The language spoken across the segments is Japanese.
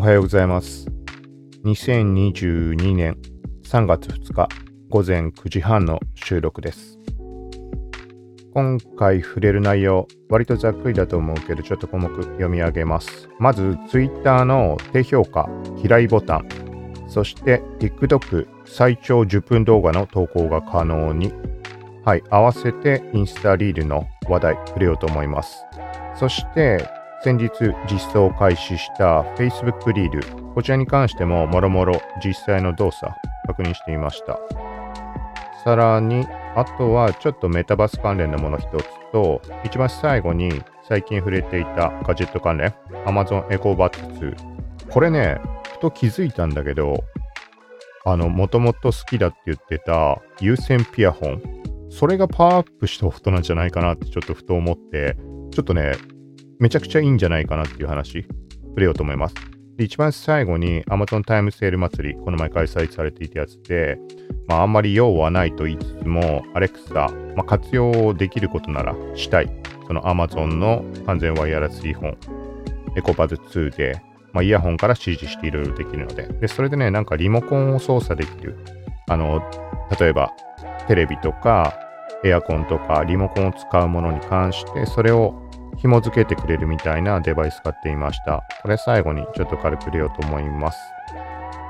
おはようございます。2022年3月2日午前9時半の収録です。今回触れる内容、割とざっくりだと思うけど、ちょっと項目読み上げます。まず、Twitter の低評価、嫌いボタン、そして TikTok 最長10分動画の投稿が可能に、はい、合わせてインスタリールの話題触れようと思います。そして、先日実装開始した Facebook リール、こちらに関してももろもろ実際の動作確認していました。さらに、あとはちょっとメタバース関連のもの一つと、一番最後に最近触れていたガジェット関連、Amazon Echo Buds 2。これね、ふと気づいたんだけど、あの、もともと好きだって言ってた有線ピアホン、それがパワーアップした音なんじゃないかなってちょっとふと思って、ちょっとね、めちゃくちゃいいんじゃないかなっていう話、触れようと思います。で一番最後に Amazon タイムセール祭り、この前開催されていたやつで、まああんまり用はないと言いつつも、Alexa、まあ、活用できることならしたい。その Amazon の完全ワイヤレスイヤホン、EcoBuds 2で、まあ、イヤホンから指示していろいろできるので。で、それでね、なんかリモコンを操作できる。あの、例えばテレビとかエアコンとかリモコンを使うものに関して、それを紐付けてくれるみたいなデバイス使っていました。これ最後にちょっと軽く入れようと思います。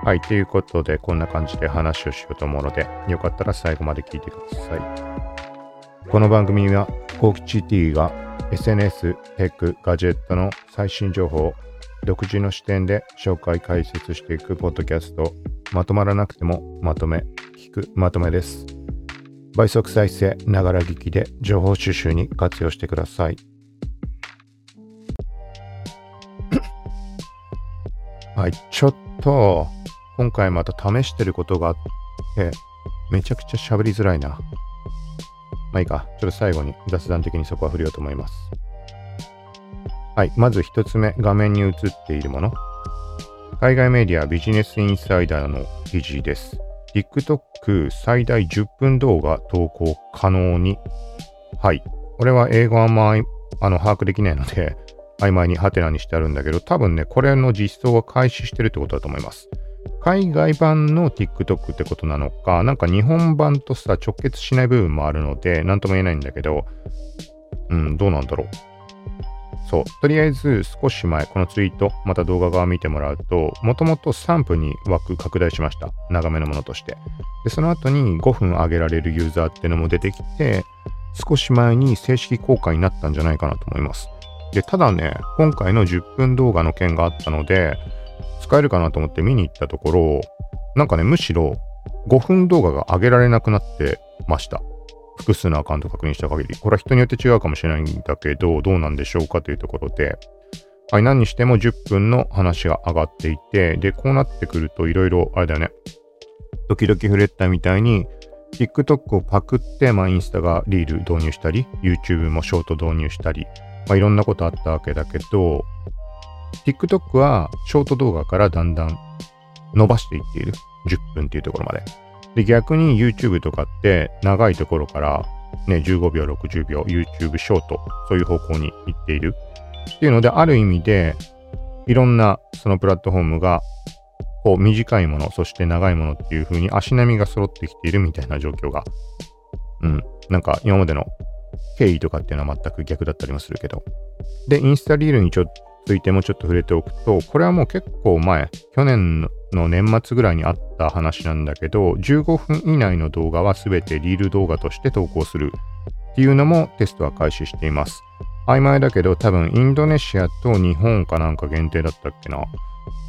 はい、ということで、こんな感じで話をしようと思うので、よかったら最後まで聞いてください。この番組は、コーキチ T が SNS、テック、ガジェットの最新情報を独自の視点で紹介解説していくポッドキャスト、まとまらなくてもまとめ、聞くまとめです。倍速再生、ながら聞きで情報収集に活用してください。はい、ちょっと、今回また試してることがあって、めちゃくちゃ喋りづらいな。まあいいか、ちょっと最後に雑談的にそこは振りようと思います。はい、まず一つ目、画面に映っているもの。海外メディアビジネスインサイダーの記事です。TikTok 最大10分動画投稿可能に。はい。俺は英語あんまあの把握できないので、曖昧にハテナにしてあるんだけど、多分ね、これの実装は開始してるってことだと思います。海外版の TikTok ってことなのか、なんか日本版とさ、直結しない部分もあるので、なんとも言えないんだけど、うん、どうなんだろう。そう。とりあえず少し前、このツイート、また動画側見てもらうと、もともと3分に枠拡大しました。長めのものとして。で、その後に5分上げられるユーザーってのも出てきて、少し前に正式公開になったんじゃないかなと思います。で、ただね、今回の10分動画の件があったので、使えるかなと思って見に行ったところ、なんかね、むしろ5分動画が上げられなくなってました。複数のアカウント確認した限り。これは人によって違うかもしれないんだけど、どうなんでしょうかというところで、はい、何にしても10分の話が上がっていて、で、こうなってくるといろいろ、あれだよね、時々触れたみたいに、TikTok をパクって、まあ、インスタがリール導入したり、YouTube もショート導入したり、まあ、いろんなことあったわけだけど、TikTok はショート動画からだんだん伸ばしていっている。10分っていうところまで。で、逆に YouTube とかって長いところからね、15秒、60秒、YouTube ショート、そういう方向に行っている。っていうので、ある意味で、いろんなそのプラットフォームが、こう短いもの、そして長いものっていう風に足並みが揃ってきているみたいな状況が、うん、なんか今までの経緯とかっていうのは全く逆だったりもするけど。で、インスタリールにちょっとついてもちょっと触れておくと、これはもう結構前、去年の年末ぐらいにあった話なんだけど、15分以内の動画は全てリール動画として投稿するっていうのもテストは開始しています。曖昧だけど多分インドネシアと日本かなんか限定だったっけな。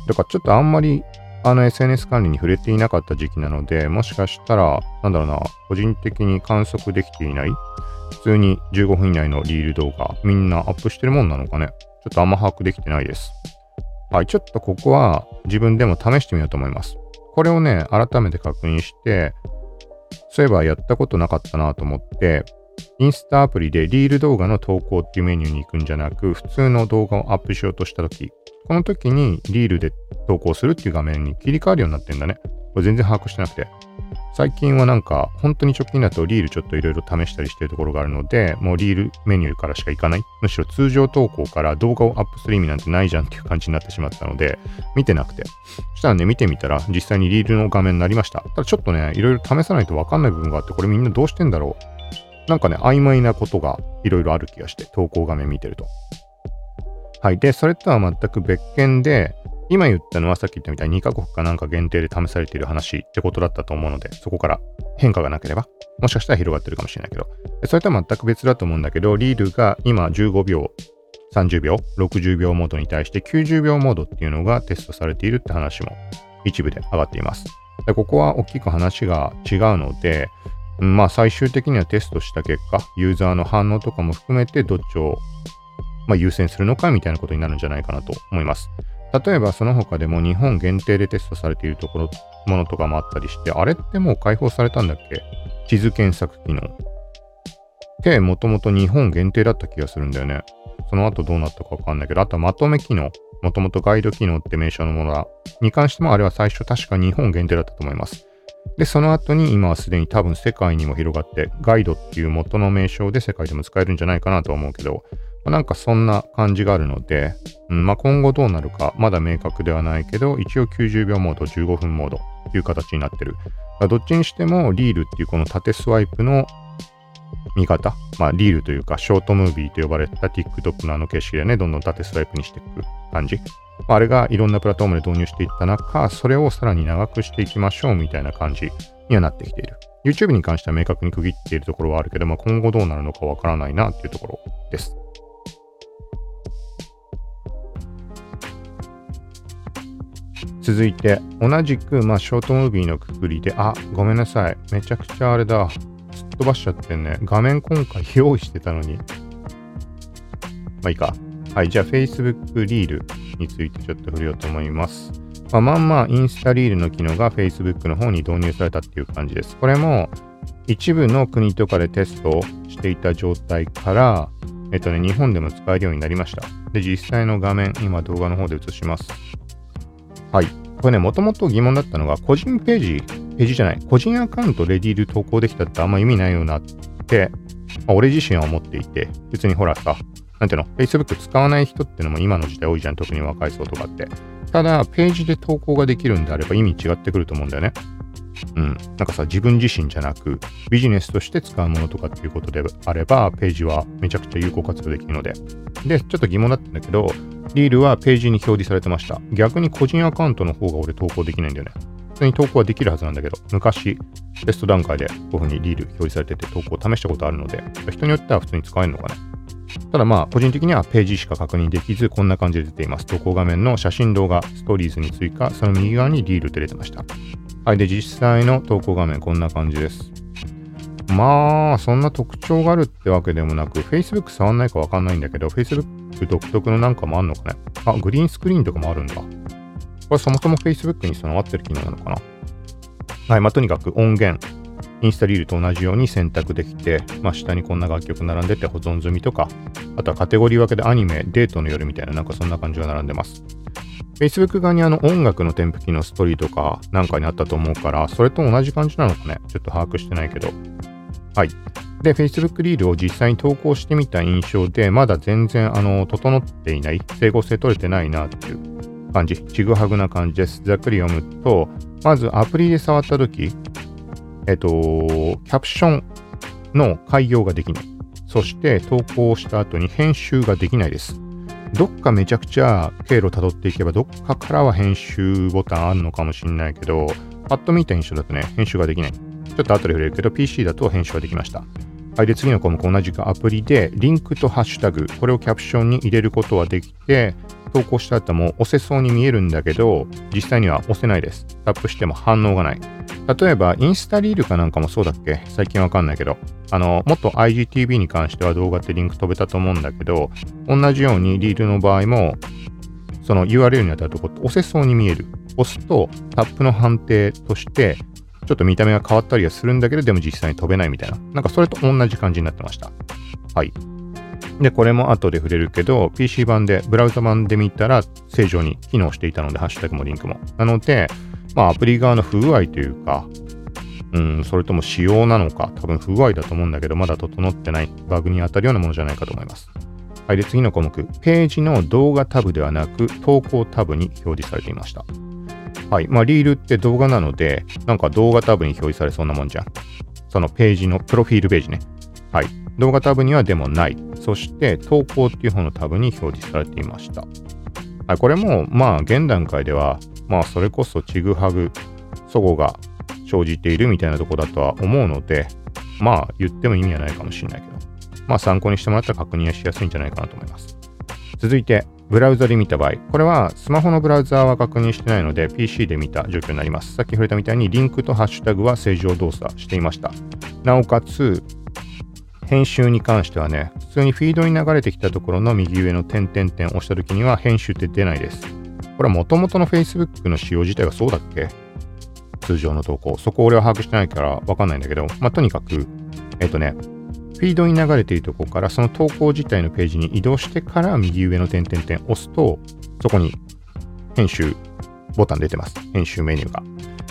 だからちょっとあんまりあの SNS 管理に触れていなかった時期なので、もしかしたら、なんだろうな、個人的に観測できていない普通に15分以内のリール動画、みんなアップしてるもんなのかね？ちょっとあんま把握できてないです。はい、ちょっとここは自分でも試してみようと思います。これをね、改めて確認して、そういえばやったことなかったなと思って、インスタアプリでリール動画の投稿っていうメニューに行くんじゃなく、普通の動画をアップしようとしたとき、この時にリールで投稿するっていう画面に切り替わるようになってんだね。これ全然把握してなくて。最近はなんか、本当に直近だとリールちょっといろいろ試したりしてるところがあるので、もうリールメニューからしか行かない。むしろ通常投稿から動画をアップする意味なんてないじゃんっていう感じになってしまったので、見てなくて。そしたらね、見てみたら実際にリールの画面になりました。ただちょっとね、いろいろ試さないとわかんない部分があって、これみんなどうしてんだろう。なんかね、曖昧なことがいろいろある気がして、投稿画面見てると。はい。で、それとは全く別件で、今言ったのはさっき言ったみたいに2カ国かなんか限定で試されている話ってことだったと思うので、そこから変化がなければ、もしかしたら広がってるかもしれないけど、それとは全く別だと思うんだけど、リールが今15秒、30秒、60秒モードに対して90秒モードっていうのがテストされているって話も一部で上がっています。でここは大きく話が違うので、まあ最終的にはテストした結果、ユーザーの反応とかも含めてどっちをま、優先するのかみたいなことになるんじゃないかなと思います。例えばその他でも日本限定でテストされているところ、ものとかもあったりして、あれってもう開放されたんだっけ？地図検索機能。ってもともと日本限定だった気がするんだよね。その後どうなったかわかんないけど、あとはまとめ機能。もともとガイド機能って名称のものだ。に関してもあれは最初確か日本限定だったと思います。で、その後に今はすでに多分世界にも広がって、ガイドっていう元の名称で世界でも使えるんじゃないかなと思うけど、まなんかそんな感じがあるので、うんまあ、今後どうなるかまだ明確ではないけど、一応90秒モード、15分モードという形になってる。どっちにしてもリールっていうこの縦スワイプの見方、まあ、リールというかショートムービーと呼ばれた TikTok のあの景色でね、どんどん縦スワイプにしていく感じ。あ、あれがいろんなプラットフォームで導入していった中、それをさらに長くしていきましょうみたいな感じにはなってきている。YouTube に関しては明確に区切っているところはあるけど、まあ、今後どうなるのかわからないなっていうところです。続いて、同じく、まあ、ショートムービーのくくりで、あ、ごめんなさい。めちゃくちゃあれだ。すっ飛ばしちゃってんね。画面今回用意してたのに。まあいいか。はい、じゃあ Facebook リールについてちょっと触れようと思います。まあ、まんまインスタリールの機能が Facebook の方に導入されたっていう感じです。これも一部の国とかでテストをしていた状態から、えっとね、日本でも使えるようになりました。で、実際の画面、今動画の方で映します。はい。これね、もともと疑問だったのが、個人ページ、ページじゃない、個人アカウントレディール投稿できたってあんま意味ないよなって、まあ、俺自身は思っていて、別にほらさ、なんていうの、Facebook 使わない人ってのも今の時代多いじゃん、特に若い層とかって。ただ、ページで投稿ができるんであれば意味違ってくると思うんだよね。うん。なんかさ、自分自身じゃなく、ビジネスとして使うものとかっていうことであれば、ページはめちゃくちゃ有効活用できるので。で、ちょっと疑問だったんだけど、リールはページに表示されてました。逆に個人アカウントの方が俺投稿できないんだよね。普通に投稿はできるはずなんだけど、昔、テスト段階でこういう風にリール表示されてて投稿を試したことあるので、人によっては普通に使えるのかな。ただまあ、個人的にはページしか確認できず、こんな感じで出ています。投稿画面の写真、動画、ストーリーズに追加、その右側にリールって出てました。はい。で、実際の投稿画面、こんな感じです。まあ、そんな特徴があるってわけでもなく、Facebook 触んないかわかんないんだけど、Facebook 独特のなんかもあんのかね？あ、グリーンスクリーンとかもあるんだ。これそもそも Facebook に備わってる機能なのかな？はい、まあ、とにかく音源、インスタリールと同じように選択できて、まあ、下にこんな楽曲並んでて保存済みとか、あとはカテゴリー分けでアニメ、デートの夜みたいな、なんかそんな感じが並んでます。Facebook 側にあの音楽の添付機のストーリーとかなんかにあったと思うから、それと同じ感じなのかね？ちょっと把握してないけど。はい。で、Facebook リールを実際に投稿してみた印象で、まだ全然、あの、整っていない、整合性取れてないなっていう感じ。ちぐはぐな感じです。ざっくり読むと、まずアプリで触ったとき、えっと、キャプションの開業ができない。そして投稿した後に編集ができないです。どっかめちゃくちゃ経路辿っていけば、どっかからは編集ボタンあるのかもしんないけど、パッと見た印象だとね、編集ができない。ちょっと後で触れるけど、PC だと編集ができました。はい。で、次の項目、同じくアプリで、リンクとハッシュタグ、これをキャプションに入れることはできて、投稿した後も押せそうに見えるんだけど、実際には押せないです。タップしても反応がない。例えば、インスタリールかなんかもそうだっけ？最近わかんないけど。あの、もっと IGTV に関しては動画ってリンク飛べたと思うんだけど、同じようにリールの場合も、その URL に当たるとこ押せそうに見える。押すとタップの判定として、ちょっと見た目が変わったりはするんだけど、でも実際に飛べないみたいな。なんかそれと同じ感じになってました。はい。で、これも後で触れるけど、PC 版で、ブラウザ版で見たら正常に機能していたので、ハッシュタグもリンクも。なので、まあアプリ側の不具合というか、うん、それとも仕様なのか、多分不具合だと思うんだけど、まだ整ってないバグに当たるようなものじゃないかと思います。はい、で、次の項目。ページの動画タブではなく、投稿タブに表示されていました。はい、まあ、リールって動画なので、なんか動画タブに表示されそうなもんじゃん。そのページのプロフィールページね。はい。動画タブにはでもない。そして、投稿っていう方のタブに表示されていました。はい、これも、まあ、現段階では、まあ、それこそちぐはぐ、そごが生じているみたいなとこだとは思うので、まあ、言っても意味はないかもしれないけど、まあ、参考にしてもらったら確認はしやすいんじゃないかなと思います。続いて、ブラウザで見た場合、これはスマホのブラウザは確認してないので PC で見た状況になります。さっき触れたみたいにリンクとハッシュタグは正常動作していました。なおかつ、編集に関してはね、普通にフィードに流れてきたところの右上の点々点を押した時には編集って出ないです。これは元々の Facebook の仕様自体がそうだっけ？通常の投稿。そこ俺は把握してないからわかんないんだけど、まあ、とにかく、えっ、とね、フィードに流れているとこからその投稿自体のページに移動してから右上の点々点押すと、そこに編集ボタン出てます。編集メニューが。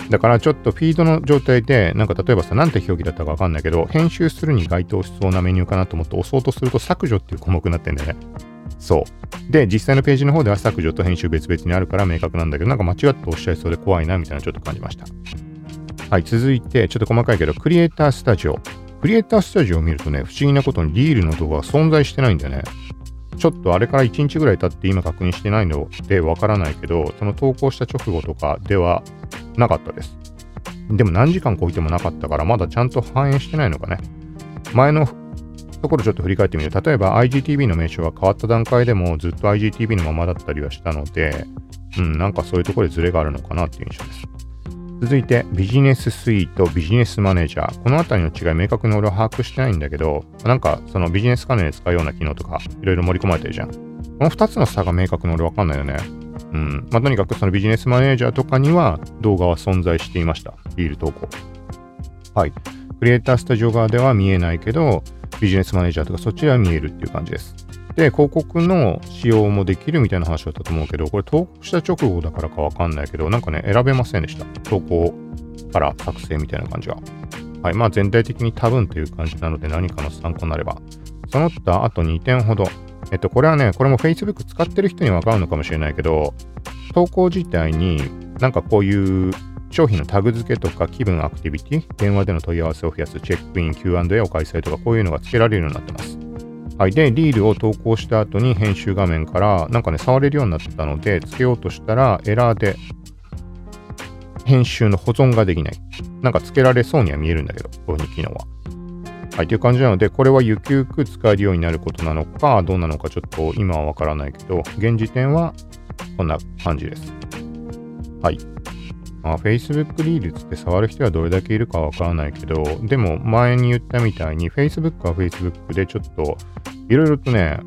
だからちょっとフィードの状態で、なんか例えばさ、なんて表記だったかわかんないけど、編集するに該当しそうなメニューかなと思って押そうとすると削除っていう項目になってんだよね。そう。で、実際のページの方では削除と編集別々にあるから明確なんだけど、なんか間違って押しゃいそうで怖いなみたいなちょっと感じました。はい、続いて、ちょっと細かいけど、クリエイタースタジオ。クリエイタースタジオを見るとね、不思議なことにリールの動画が存在してないんだよね。ちょっとあれから1日ぐらい経って今確認してないのでわからないけど、その投稿した直後とかではなかったです。でも何時間こいてもなかったから、まだちゃんと反映してないのかね。前のところちょっと振り返ってみる。例えば IGTV の名称が変わった段階でもずっと IGTV のままだったりはしたので、うん、なんかそういうところでズレがあるのかなっていう印象です。続いて、ビジネススイート、ビジネスマネージャー。このあたりの違い、明確に俺は把握してないんだけど、なんかそのビジネス関連で使うような機能とか、いろいろ盛り込まれてるじゃん。この2つの差が明確に俺わかんないよね。うん。まあ、とにかくそのビジネスマネージャーとかには動画は存在していました。リール投稿。はい。クリエイタースタジオ側では見えないけど、ビジネスマネージャーとかそっちは見えるっていう感じです。で、広告の使用もできるみたいな話だったと思うけど、これ投稿した直後だからかわかんないけど、なんかね、選べませんでした。投稿から作成みたいな感じは。はい。まあ全体的に多分という感じなので何かの参考になれば。その他、あと2点ほど。えっと、これはね、これも Facebook 使ってる人にわかるのかもしれないけど、投稿自体になんかこういう商品のタグ付けとか気分アクティビティ、電話での問い合わせを増やすチェックイン、Q&A を開催とかこういうのが付けられるようになってます。はい。で、リールを投稿した後に編集画面からなんかね、触れるようになったので、付けようとしたらエラーで編集の保存ができない。なんか付けられそうには見えるんだけど、この機能は。はい、という感じなので、これはゆくゆく使えるようになることなのか、どうなのかちょっと今はわからないけど、現時点はこんな感じです。はい。まあ、Facebook リールって触る人はどれだけいるかわからないけど、でも前に言ったみたいに Facebook は Facebook でちょっといろいろとね、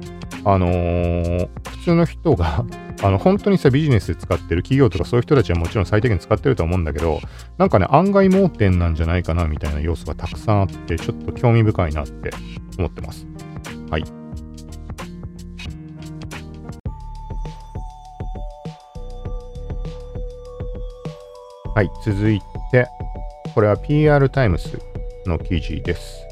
あのー、普通の人が あの、本当にさ、ビジネスで使ってる企業とかそういう人たちはもちろん最低限使ってると思うんだけど、なんかね、案外盲点なんじゃないかなみたいな要素がたくさんあって、ちょっと興味深いなって思ってます。はい。はい、続いて、これは PR タイムスの記事です。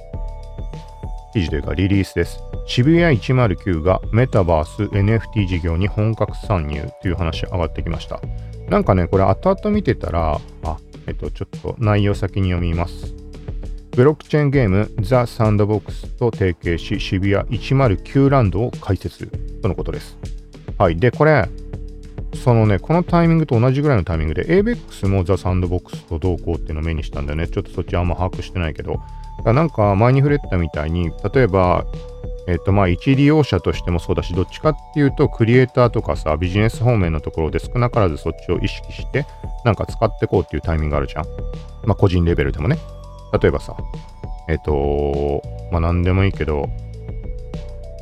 記事というかリリースです。渋谷109がメタバース NFT 事業に本格参入という話上がってきました。なんかね、これ後々見てたら、あ、えっと、ちょっと内容先に読みます。ブロックチェーンゲームザ・サンドボックスと提携し渋谷109ランドを開設とのことです。はい。で、これ、そのね、このタイミングと同じぐらいのタイミングで ABEX もザ・サンドボックスと同行っていうのを目にしたんだよね。ちょっとそっちあんま把握してないけど。なんか前に触れたみたいに、例えばえっとまあ一利用者としてもそうだし、どっちかっていうとクリエイターとかさ、ビジネス方面のところで少なからずそっちを意識して、なんか使ってこうっていうタイミングあるじゃん。まあ個人レベルでもね。例えばさ、えっと、まあ何でもいいけど、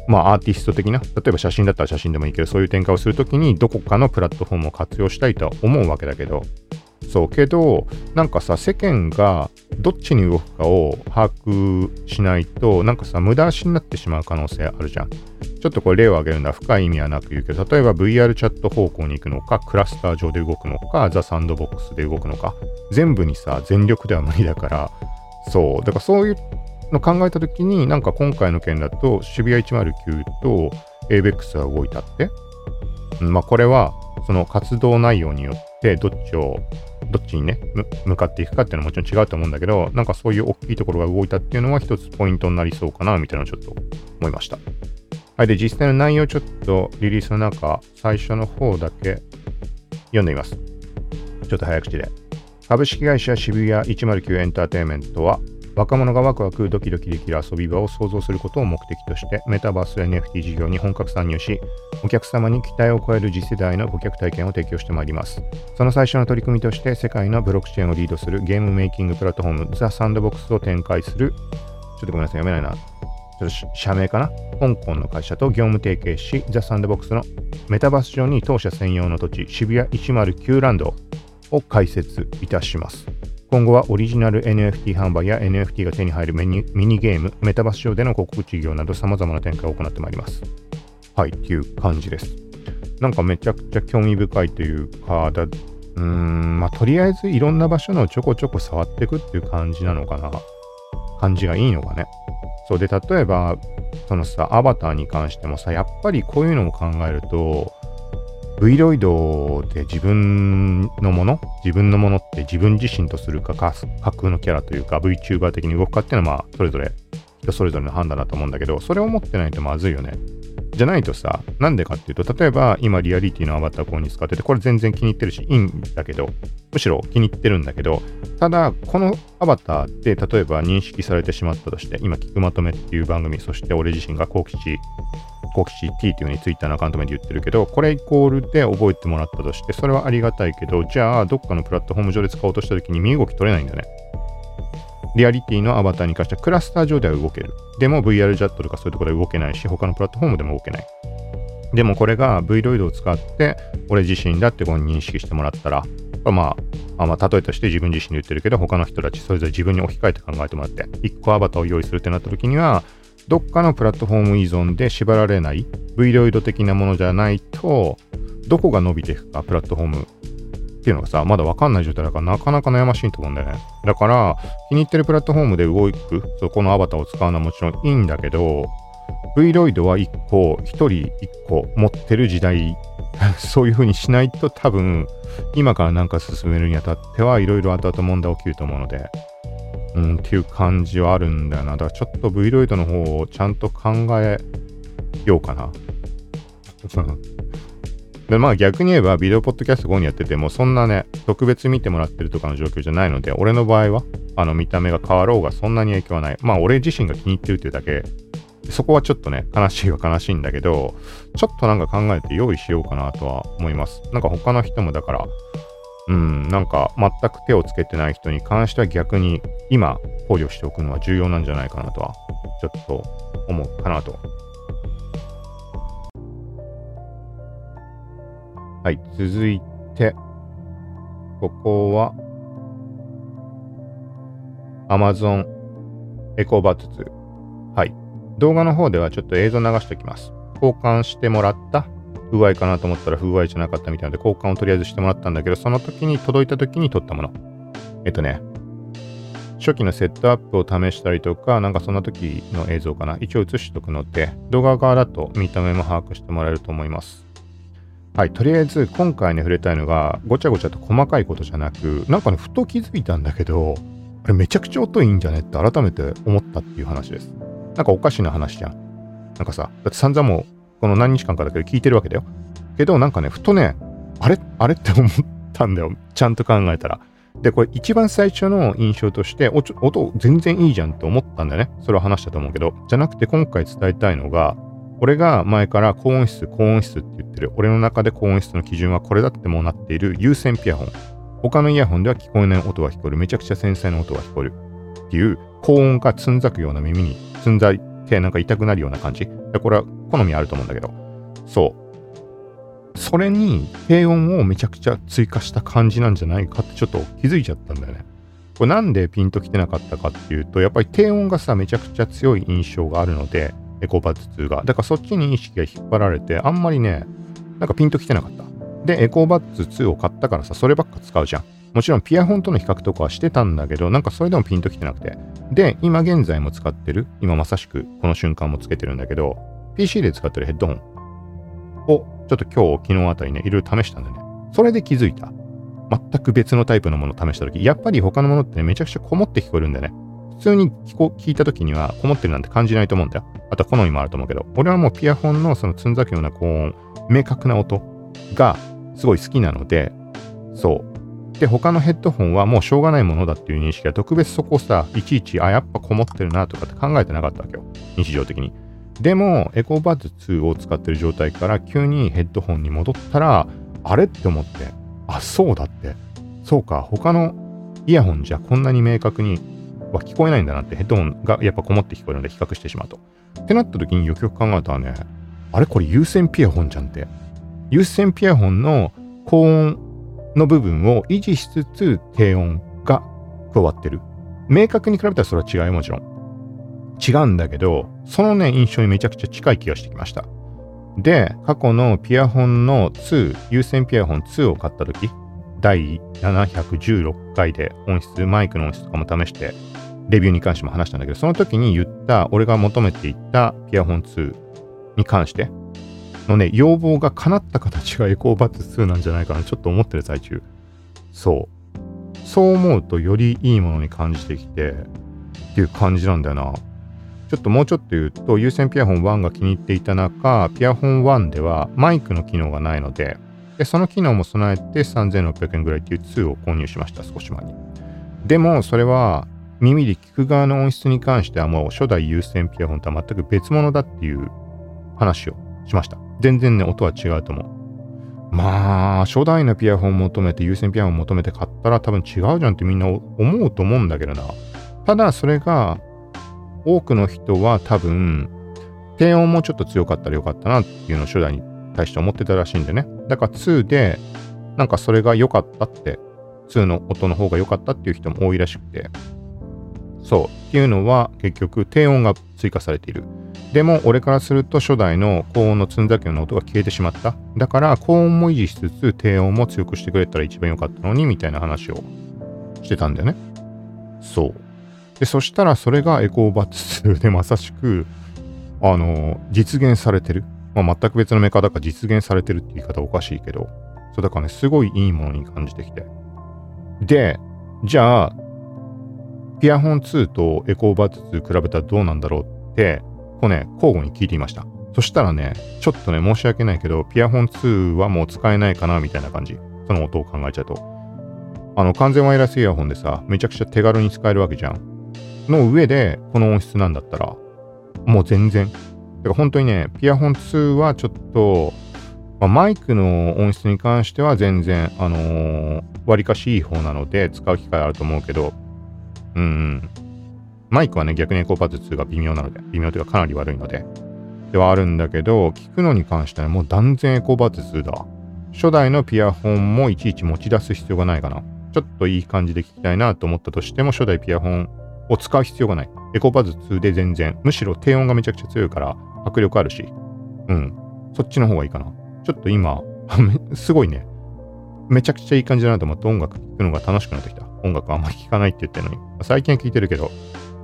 まあアーティスト的な、例えば写真だったら写真でもいいけど、そういう展開をするときにどこかのプラットフォームを活用したいとは思うわけだけど、そうけどなんかさ世間がどっちに動くかを把握しないとなんかさ無駄足になってしまう可能性あるじゃん。ちょっとこれ例を挙げるのは深い意味はなく言うけど例えば VR チャット方向に行くのかクラスター上で動くのかザ・サンドボックスで動くのか全部にさ全力では無理だからそう。だからそういうの考えた時になんか今回の件だと渋谷109と ABEX が動いたってまあこれはその活動内容によってどっちをどっちにね、向かっていくかっていうのはもちろん違うと思うんだけど、なんかそういう大きいところが動いたっていうのは一つポイントになりそうかな、みたいなのをちょっと思いました。はい。で、実際の内容ちょっとリリースの中、最初の方だけ読んでみます。ちょっと早口で。株式会社渋谷109エンターテインメントは、若者がワクワクドキドキできる遊び場を創造することを目的としてメタバース NFT 事業に本格参入しお客様に期待を超える次世代の顧客体験を提供してまいります。その最初の取り組みとして世界のブロックチェーンをリードするゲームメイキングプラットフォームザ・サンドボックスを展開するちょっとごめんなさい読めないな。ちょっと社名かな？香港の会社と業務提携しザ・サンドボックスのメタバース上に当社専用の土地渋谷109ランドを開設いたします。今後はオリジナル NFT 販売や NFT が手に入るミニゲーム、メタバース上での広告事業など様々な展開を行ってまいります。はい、っていう感じです。なんかめちゃくちゃ興味深いというか、だうーん、まあとりあえずいろんな場所のちょこちょこ触っていくっていう感じなのかな。感じがいいのかね。そうで、例えば、そのさ、アバターに関してもさ、やっぱりこういうのを考えると、V ロイドで自分のもの自分のものって自分自身とするか架空のキャラというか VTuber 的に動くかっていうのはまあそれぞれ人それぞれの判断だと思うんだけどそれを持ってないとまずいよね。じゃないとさなんでかっていうと例えば今リアリティのアバターこうに使っててこれ全然気に入ってるしいいんだけどむしろ気に入ってるんだけどただこのアバターって例えば認識されてしまったとして今聞くまとめっていう番組そして俺自身が好奇地コキシ T っていうふうに Twitter のアカウント名で言ってるけど、これイコールで覚えてもらったとして、それはありがたいけど、じゃあ、どっかのプラットフォーム上で使おうとしたときに身動き取れないんだね。リアリティのアバターに関してはクラスター上では動ける。でも VR ジャットとかそういうところで動けないし、他のプラットフォームでも動けない。でもこれが V ロイドを使って俺自身だってこう認識してもらったら、まあ、まあ、例えとして自分自身で言ってるけど、他の人たちそれぞれ自分に置き換えて考えてもらって、1個アバターを用意するってなった時には、どっかのプラットフォーム依存で縛られない V ロイド的なものじゃないと、どこが伸びていくか、プラットフォームっていうのがさ、まだわかんない状態だからなかなか悩ましいと思うんだよね。だから、気に入ってるプラットフォームで動く、そこのアバターを使うのはもちろんいいんだけど、V ロイドは1個、1人1個持ってる時代、そういう風にしないと多分、今からなんか進めるにあたってはいろいろ後々問題起きると思うので、うん、っていう感じはあるんだよな。だからちょっと V ロイドの方をちゃんと考えようかな。でまあ逆に言えばビデオポッドキャスト5にやっててもそんなね特別見てもらってるとかの状況じゃないので俺の場合はあの見た目が変わろうがそんなに影響はないまあ俺自身が気に入ってるっていうだけそこはちょっとね悲しいは悲しいんだけどちょっとなんか考えて用意しようかなとは思いますなんか他の人もだからうん、なんか全く手をつけてない人に関しては逆に今考慮しておくのは重要なんじゃないかなとはちょっと思うかなと。はい、続いて、ここは Amazon エコバツツ。はい。動画の方ではちょっと映像流しておきます。交換してもらった不具合かなと思ったら不具合じゃなかったみたいなので、交換をとりあえずしてもらったんだけど、その時に届いた時に撮ったもの。えっとね、初期のセットアップを試したりとか、なんかそんな時の映像かな。一応映しとくので、動画側だと見た目も把握してもらえると思います。はい、とりあえず今回ね、触れたいのが、ごちゃごちゃと細かいことじゃなく、なんかね、ふと気づいたんだけど、あれめちゃくちゃ音いいんじゃねって改めて思ったっていう話です。なんかおかしな話じゃん。なんかさ、だって散々もうこの何日間かだけど聞いてるわけだよ。けどなんかね、ふとね、あれ？あれって思ったんだよ。ちゃんと考えたら。で、これ一番最初の印象として、音全然いいじゃんって思ったんだよね。それは話したと思うけど。じゃなくて今回伝えたいのが、俺が前から高音質、高音質って言ってる。俺の中で高音質の基準はこれだってもうなっている有線ピアホン。他のイヤホンでは聞こえない音が聞こえる。めちゃくちゃ繊細な音が聞こえる。っていう高音がつんざくような耳につんざいてなんか痛くなるような感じ？これは好みあると思うんだけど。そう。それに低音をめちゃくちゃ追加した感じなんじゃないかってちょっと気づいちゃったんだよね。これなんでピンときてなかったかっていうと、やっぱり低音がさ、めちゃくちゃ強い印象があるので、エコバッツ2が。だからそっちに意識が引っ張られて、あんまりね、なんかピンときてなかった。で、エコーバッツ2を買ったからさ、そればっか使うじゃん。もちろんピアフォンとの比較とかはしてたんだけど、なんかそれでもピンときてなくて。で、今現在も使ってる、今まさしくこの瞬間もつけてるんだけど、PC で使ってるヘッドホンを、ちょっと今日、昨日あたりね、いろいろ試したんだね。それで気づいた。全く別のタイプのものを試したとき、やっぱり他のものってね、めちゃくちゃこもって聞こえるんだよね。普通に聞こ聞いたときには、こもってるなんて感じないと思うんだよ。あとは好みもあると思うけど、俺はもうピアフォンのそのつんざくような高音、明確な音がすごい好きなので、そう。で、他のヘッドホンはもうしょうがないものだっていう認識は特別そこさ、いちいち、あ、やっぱこもってるなとかって考えてなかったわけよ。日常的に。でも、エコーバッズ2を使ってる状態から急にヘッドホンに戻ったら、あれって思って、あ、そうだって。そうか、他のイヤホンじゃこんなに明確には聞こえないんだなってヘッドホンがやっぱこもって聞こえるので比較してしまうと。ってなった時によくよく考えたらね、あれこれ有線ピアホンじゃんって。有線ピアホンの高音の部分を維持しつつ低音が加わってる。明確に比べたらそれは違うよもちろん。違うんだけど、そのね、印象にめちゃくちゃ近い気がしてきました。で、過去のピアホンの2、有線ピアホン2を買った時、第716回で音質、マイクの音質とかも試して、レビューに関しても話したんだけど、その時に言った、俺が求めていたピアホン2に関してのね、要望が叶った形がエコーバッツ2なんじゃないかな、ちょっと思ってる最中。そう。そう思うとよりいいものに感じてきて、っていう感じなんだよな。ちょっともうちょっと言うと、有線ピアホン1が気に入っていた中、ピアホン1ではマイクの機能がないので、でその機能も備えて3600円ぐらいっていう2を購入しました、少し前に。でも、それは耳で聞く側の音質に関してはもう初代有線ピアホンとは全く別物だっていう話をしました。全然ね、音は違うと思う。まあ、初代のピアホン求めて、有線ピアホン求めて買ったら多分違うじゃんってみんな思うと思うんだけどな。ただ、それが、多くの人は多分、低音もちょっと強かったらよかったなっていうのを初代に対して思ってたらしいんでね。だから2で、なんかそれが良かったって、2の音の方が良かったっていう人も多いらしくて、そう。っていうのは結局低音が追加されている。でも俺からすると初代の高音の積んだけの音が消えてしまった。だから高音も維持しつつ低音も強くしてくれたら一番良かったのにみたいな話をしてたんだよね。そう。で、そしたらそれがエコーバッツ2でまさしく、あの、実現されてる。まあ、全く別のメーカーだから実現されてるって言い方おかしいけど、そうだからね、すごいいいものに感じてきて。で、じゃあ、ピアホン2とエコーバッツ2比べたらどうなんだろうって、こうね、交互に聞いてみました。そしたらね、ちょっとね、申し訳ないけど、ピアホン2はもう使えないかな、みたいな感じ。その音を考えちゃうと。あの、完全ワイヤレスイヤホンでさ、めちゃくちゃ手軽に使えるわけじゃん。の上で、この音質なんだったら、もう全然。だから本当にね、ピアホン2はちょっと、まあ、マイクの音質に関しては全然、あのー、割かしいい方なので使う機会あると思うけど、うん、マイクはね、逆にエコーパッド2が微妙なので、微妙というかかなり悪いので、ではあるんだけど、聞くのに関してはもう断然エコーバッド2だ。初代のピアホンもいちいち持ち出す必要がないかな。ちょっといい感じで聞きたいなと思ったとしても、初代ピアホンを使う必要がない。エコーパッド2で全然、むしろ低音がめちゃくちゃ強いから迫力あるし、うん、そっちの方がいいかな。ちょっと今、すごいね、めちゃくちゃいい感じだなと思って音楽聴くのが楽しくなってきた。音楽あんまり聴かないって言ってるのに。最近は聴いてるけど、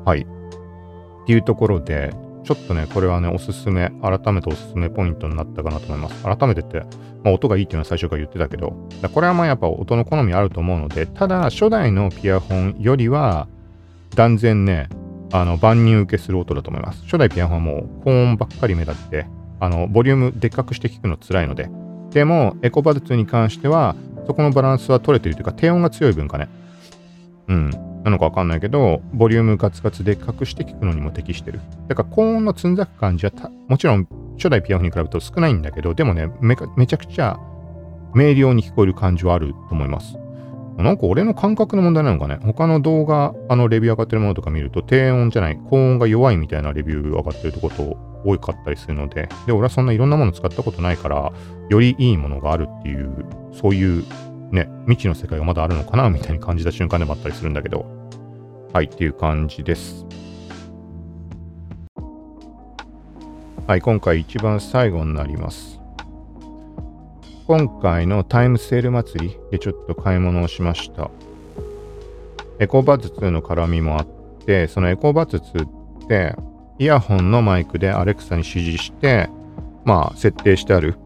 はい。っていうところで、ちょっとね、これはね、おすすめ、改めておすすめポイントになったかなと思います。改めてって、まあ、音がいいっていうのは最初から言ってたけど、これはまあやっぱ音の好みあると思うので、ただ、初代のピアホンよりは、断然ね、あの、万人受けする音だと思います。初代ピアホンはもう高音ばっかり目立って、あの、ボリュームでっかくして聞くの辛いので、でも、エコバルツに関しては、そこのバランスは取れているというか、低音が強い分かね。うん。なのかわかんないけど、ボリュームガツガツで隠して聞くのにも適してる。だから高音のつんざく感じはもちろん初代ピアノに比べると少ないんだけど、でもねめ、めちゃくちゃ明瞭に聞こえる感じはあると思います。なんか俺の感覚の問題なのかね？他の動画、あのレビュー上がってるものとか見ると、低音じゃない、高音が弱いみたいなレビュー上がってるとこと多かったりするので、で、俺はそんないろんなもの使ったことないから、よりいいものがあるっていう、そういうね、未知の世界がまだあるのかなみたいに感じた瞬間でもあったりするんだけど、はい、っていう感じです。はい、今回一番最後になります。今回のタイムセール祭りでちょっと買い物をしました。エコーバッツ2の絡みもあって、そのエコーバッツ2って、イヤホンのマイクでアレクサに指示して、まあ、設定してある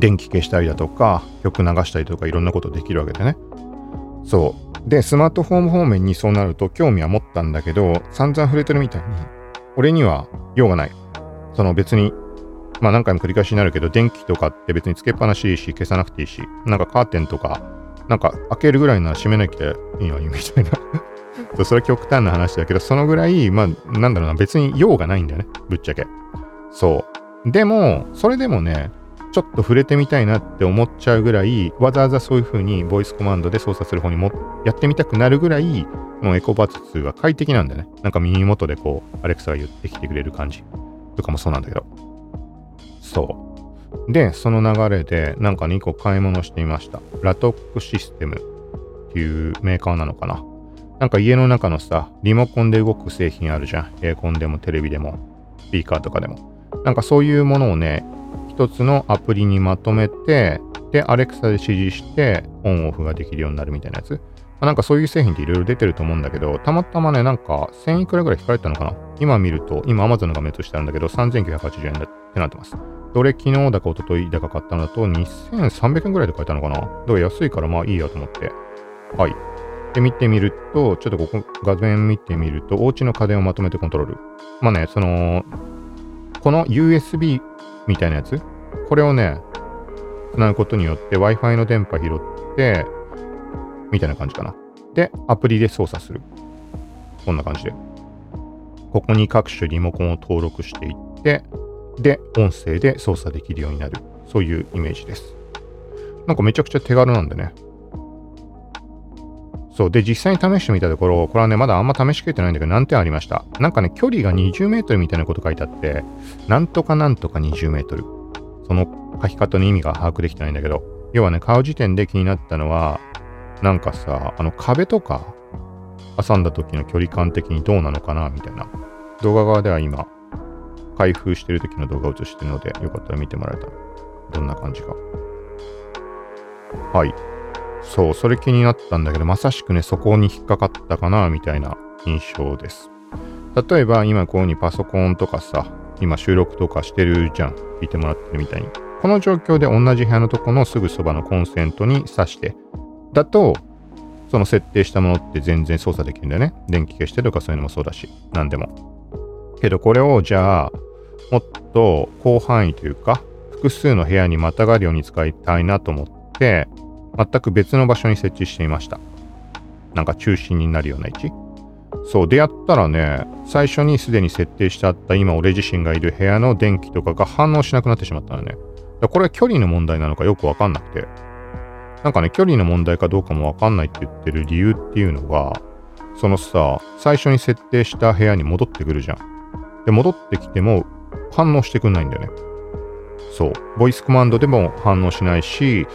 電気消したりだとか、曲流したりとかいろんなことできるわけでね。そう。で、スマートフォン方面にそうなると興味は持ったんだけど、散々触れてるみたいに、俺には用がない。その別に、まあ何回も繰り返しになるけど、電気とかって別につけっぱなしいいし、消さなくていいし、なんかカーテンとか、なんか開けるぐらいなら閉めなきゃいいのにみたいな それは極端な話だけど、そのぐらい、まあ、なんだろうな、別に用がないんだよね。ぶっちゃけ。そう。でも、それでもね、ちょっと触れてみたいなって思っちゃうぐらい、わざわざそういう風にボイスコマンドで操作する方にもやってみたくなるぐらい、もうエコバツ2は快適なんだよね。なんか耳元でこう、アレクサが言ってきてくれる感じとかもそうなんだけど。そう。で、その流れで、なんか2個買い物してみました。ラトックシステムっていうメーカーなのかな。なんか家の中のさ、リモコンで動く製品あるじゃん。エアコンでもテレビでも、スピーカーとかでも。なんかそういうものをね、一つのアプリにまとめて、で、アレクサで指示して、オンオフができるようになるみたいなやつ。なんかそういう製品っていろいろ出てると思うんだけど、たまたまね、なんか1000いくらぐらい引かれたのかな？今見ると、今 Amazon の画面としてあるんだけど、3980円だってなってます。どれ昨日だか一昨日だか買ったのだと2300円ぐらいで買えたのかな？だから安いからまあいいやと思って。はい。で、見てみると、ちょっとここ画面見てみると、お家の家電をまとめてコントロール。まあね、その、この USB みたいなやつ、これをね、繋ぐことによって Wi-Fi の電波拾って、みたいな感じかな。で、アプリで操作する。こんな感じで。ここに各種リモコンを登録していって、で、音声で操作できるようになる。そういうイメージです。なんかめちゃくちゃ手軽なんでね。そう。で、実際に試してみたところ、これはね、まだあんま試しきれてないんだけど、何点ありました。なんかね、距離が20メートルみたいなこと書いてあって、なんとかなんとか20メートル。その書き方の意味が把握できてないんだけど、要はね、買う時点で気になったのは、なんかさ、あの壁とか挟んだ時の距離感的にどうなのかなみたいな。動画側では今、開封してる時の動画を映してるので、よかったら見てもらえたら、どんな感じか。はい。そう、それ気になったんだけど、まさしくね、そこに引っかかったかな、みたいな印象です。例えば、今こういうにパソコンとかさ、今収録とかしてるじゃん。聞いてもらってるみたいに。この状況で同じ部屋のとこのすぐそばのコンセントに挿して、だと、その設定したものって全然操作できるんだよね。電気消してとかそういうのもそうだし、何でも。けどこれをじゃあ、もっと広範囲というか、複数の部屋にまたがるように使いたいなと思って、全く別の場所に設置してみました。なんか中心になるような位置？そう、でやったらね、最初にすでに設定してあった今俺自身がいる部屋の電気とかが反応しなくなってしまったのね。これは距離の問題なのかよくわかんなくて。なんかね、距離の問題かどうかもわかんないって言ってる理由っていうのが、そのさ、最初に設定した部屋に戻ってくるじゃん。で、戻ってきても反応してくんないんだよね。そう。ボイスコマンドでも反応しないし、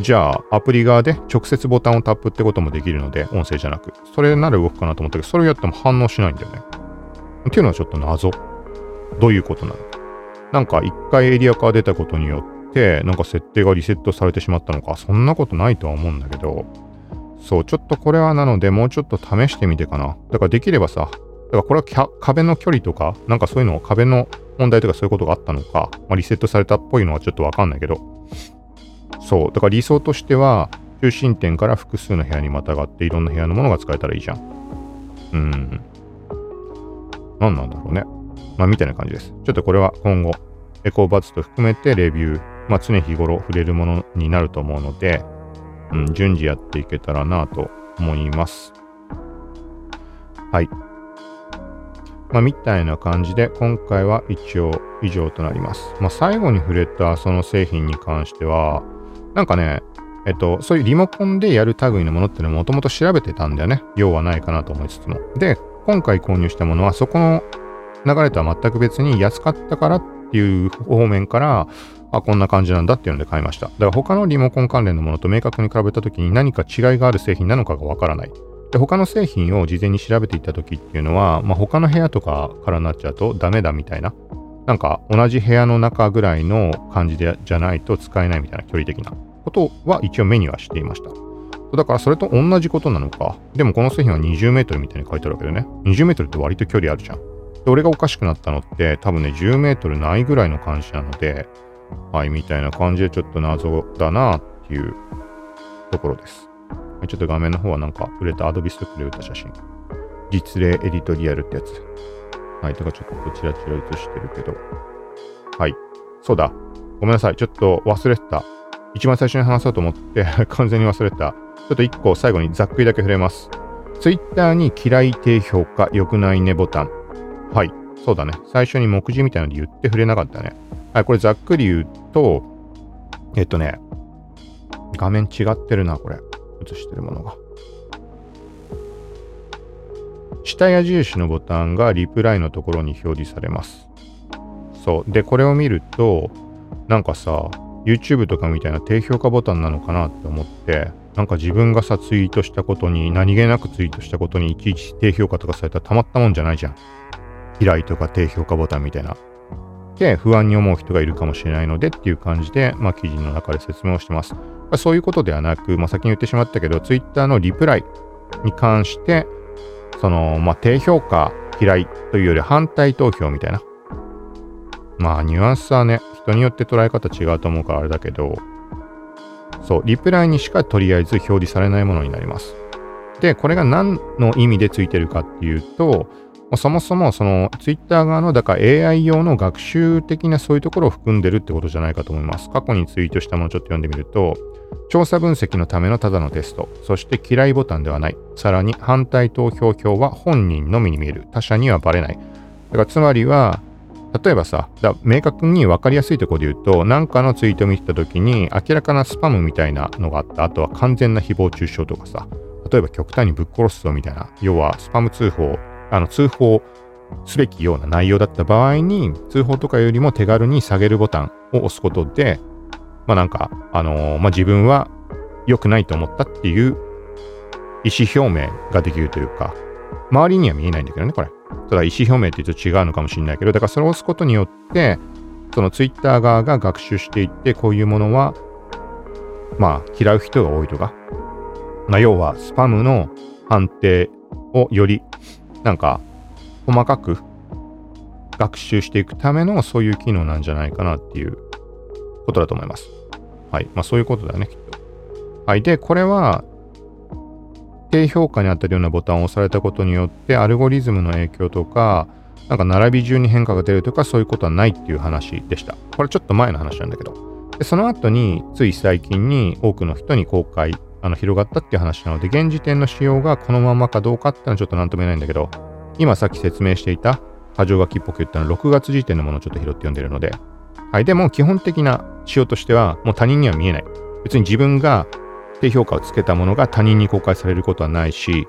じゃあ、アプリ側で直接ボタンをタップってこともできるので、音声じゃなく。それなら動くかなと思ったけど、それをやっても反応しないんだよね。っていうのはちょっと謎。どういうことなの？なんか一回エリアから出たことによって、なんか設定がリセットされてしまったのか、そんなことないとは思うんだけど、そう、ちょっとこれはなので、もうちょっと試してみてかな。だからできればさ、だからこれは壁の距離とか、なんかそういうの壁の問題とかそういうことがあったのか、まあ、リセットされたっぽいのはちょっとわかんないけど、そう。だから理想としては、中心点から複数の部屋にまたがっていろんな部屋のものが使えたらいいじゃん。うん。何なんだろうね。まあ、みたいな感じです。ちょっとこれは今後、エコーバッツと含めてレビュー、まあ、常日頃触れるものになると思うので、うん、順次やっていけたらなと思います。はい。まあ、みたいな感じで、今回は一応以上となります。まあ、最後に触れたその製品に関しては、なんかね、えっと、そういうリモコンでやる類のものっていうのももともと調べてたんだよね。用はないかなと思いつつも。で、今回購入したものはそこの流れとは全く別に安かったからっていう方面から、あ、こんな感じなんだっていうので買いました。だから他のリモコン関連のものと明確に比べた時に何か違いがある製品なのかがわからない。で、他の製品を事前に調べていった時っていうのは、まあ、他の部屋とかからなっちゃうとダメだみたいな。なんか同じ部屋の中ぐらいの感じでじゃないと使えないみたいな距離的なことは一応目にはしていました。だからそれと同じことなのか。でもこの製品は20メートルみたいに書いてあるわけでね。20メートルって割と距離あるじゃん。で、俺がおかしくなったのって多分ね、10メートルないぐらいの感じなので、はい、みたいな感じでちょっと謎だなっていうところです。ちょっと画面の方はなんか売れた Adobe Stock で売った写真。実例エディトリアルってやつ。はい、とかちょっとこちらちら映してるけど。はい。そうだ。ごめんなさい。ちょっと忘れてた。一番最初に話そうと思って 完全に忘れてた。ちょっと一個最後にざっくりだけ触れます。Twitter に嫌い低評価良くないねボタン。はい。そうだね。最初に目次みたいなので言って触れなかったね。はい、これざっくり言うと、えっとね、画面違ってるな、これ。映してるものが。下矢印のボタンがリプライのところに表示されます。そう。で、これを見ると、なんかさ、YouTube とかみたいな低評価ボタンなのかなって思って、なんか自分がさ、ツイートしたことに、何気なくツイートしたことにいちいち低評価とかされたらたまったもんじゃないじゃん。嫌いとか低評価ボタンみたいな。で、不安に思う人がいるかもしれないのでっていう感じで、まあ、記事の中で説明をしてます。そういうことではなく、まあ、先に言ってしまったけど、Twitter のリプライに関して、その、まあ、低評価、嫌いというより反対投票みたいな。まあ、ニュアンスはね、人によって捉え方違うと思うからあれだけど、そう、リプライにしかとりあえず表示されないものになります。で、これが何の意味でついてるかっていうと、そもそもその Twitter 側のだから AI 用の学習的なそういうところを含んでるってことじゃないかと思います。過去にツイートしたものをちょっと読んでみると、調査分析のためのただのテスト、そして嫌いボタンではない、さらに反対投票票は本人のみに見える、他者にはバレない。だからつまりは、例えばさ、明確に分かりやすいところで言うと、何かのツイートを見てた時に明らかなスパムみたいなのがあった、あとは完全な誹謗中傷とかさ、例えば極端にぶっ殺すぞみたいな、要はスパム通報あの通報すべきような内容だった場合に、通報とかよりも手軽に下げるボタンを押すことで、まあなんか、あのー、まあ自分は良くないと思ったっていう意思表明ができるというか、周りには見えないんだけどね、これ。ただ意思表明って言うと違うのかもしれないけど、だからそれを押すことによって、そのツイッター側が学習していって、こういうものは、まあ嫌う人が多いとか、まあ要はスパムの判定をよりなんか細かく学習していくためのそういう機能なんじゃないかなっていうことだと思います。はい。まあそういうことだね、きっと。はい。で、これは低評価にあたるようなボタンを押されたことによってアルゴリズムの影響とか、なんか並び順に変化が出るとかそういうことはないっていう話でした。これちょっと前の話なんだけど。でその後につい最近に多くの人に公開あの広がったっていう話なので、現時点の仕様がこのままかどうかっていうのはちょっと何とも言えないんだけど、今さっき説明していた箇条書きっぽく言ったのは6月時点のものをちょっと拾って読んでるので、はい。でも基本的な仕様としてはもう他人には見えない。別に自分が低評価をつけたものが他人に公開されることはないし、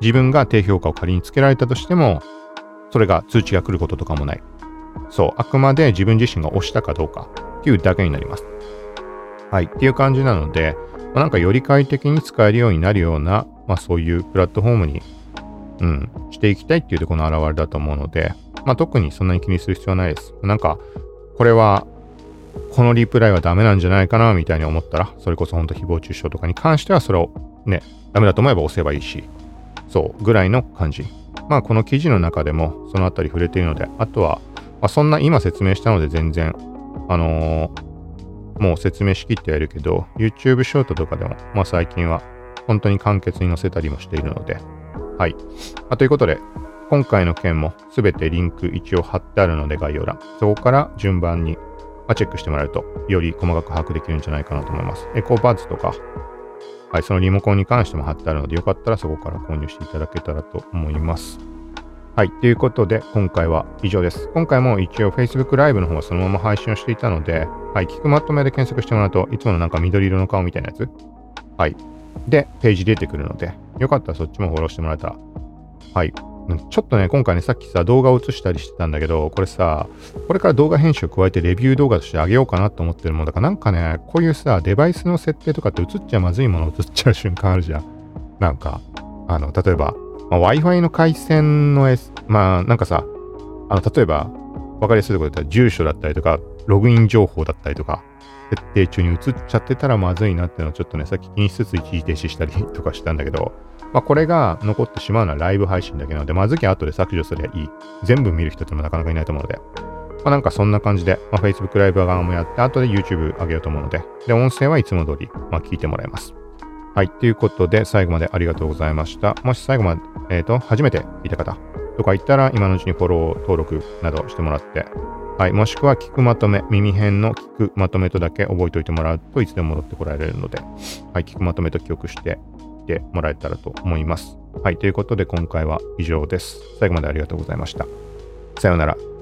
自分が低評価を仮につけられたとしても、それが通知が来ることとかもない。そう。あくまで自分自身が押したかどうかっていうだけになります。はい。っていう感じなので、まあ、なんかより快適に使えるようになるような、まあそういうプラットフォームに、うん、していきたいっていうところの表れだと思うので、まあ特にそんなに気にする必要はないです。なんか、これは、このリプライはダメなんじゃないかな、みたいに思ったら、それこそ本当誹謗中傷とかに関してはそれをね、ダメだと思えば押せばいいし、そう、ぐらいの感じ。まあこの記事の中でもそのあたり触れているので、あとは、まあ、そんな今説明したので全然、あのーもう説明しきってはいるけど、YouTube ショートとかでも、まあ最近は本当に簡潔に載せたりもしているので、はい。あ、ということで、今回の件もすべてリンク一応貼ってあるので概要欄、そこから順番に、チェックしてもらえると、より細かく把握できるんじゃないかなと思います。エコーバッズとか、はい、そのリモコンに関しても貼ってあるので、よかったらそこから購入していただけたらと思います。はい。ということで、今回は以上です。今回も一応 Facebook ライブの方はそのまま配信をしていたので、はい。聞くまとめで検索してもらうといつものなんか緑色の顔みたいなやつ。はい。で、ページ出てくるので、よかったらそっちもフォローしてもらえたら、はい。ちょっとね、今回ね、さっきさ、動画を映したりしてたんだけど、これさ、これから動画編集を加えてレビュー動画としてあげようかなと思ってるもんだから、なんかね、こういうさ、デバイスの設定とかって映っちゃまずいもの映っちゃう瞬間あるじゃん。なんか、あの、例えば、まあ、Wi-Fi の回線の、S、まあ、なんかさ、あの、例えば、わかりやすいところだったら、住所だったりとか、ログイン情報だったりとか、設定中に映っちゃってたらまずいなっていうのをちょっとね、さっき気にしつつ一時停止したりとかしたんだけど、まあ、これが残ってしまうのはライブ配信だけなので、まずきゃ後で削除すればいい。全部見る人ってもなかなかいないと思うので。まあ、なんかそんな感じで、まあ、Facebook ライブ側もやって、後で YouTube 上げようと思うので、で、音声はいつも通り、まあ、聞いてもらいます。はい。ということで、最後までありがとうございました。もし最後まで、えっ、ー、と、初めて聞いた方とか言ったら、今のうちにフォロー、登録などしてもらって、はい。もしくは聞くまとめ、耳辺の聞くまとめとだけ覚えておいてもらうといつでも戻ってこられるので、はい。聞くまとめと記憶していてもらえたらと思います。はい、ということで今回は以上です。最後までありがとうございました。さようなら。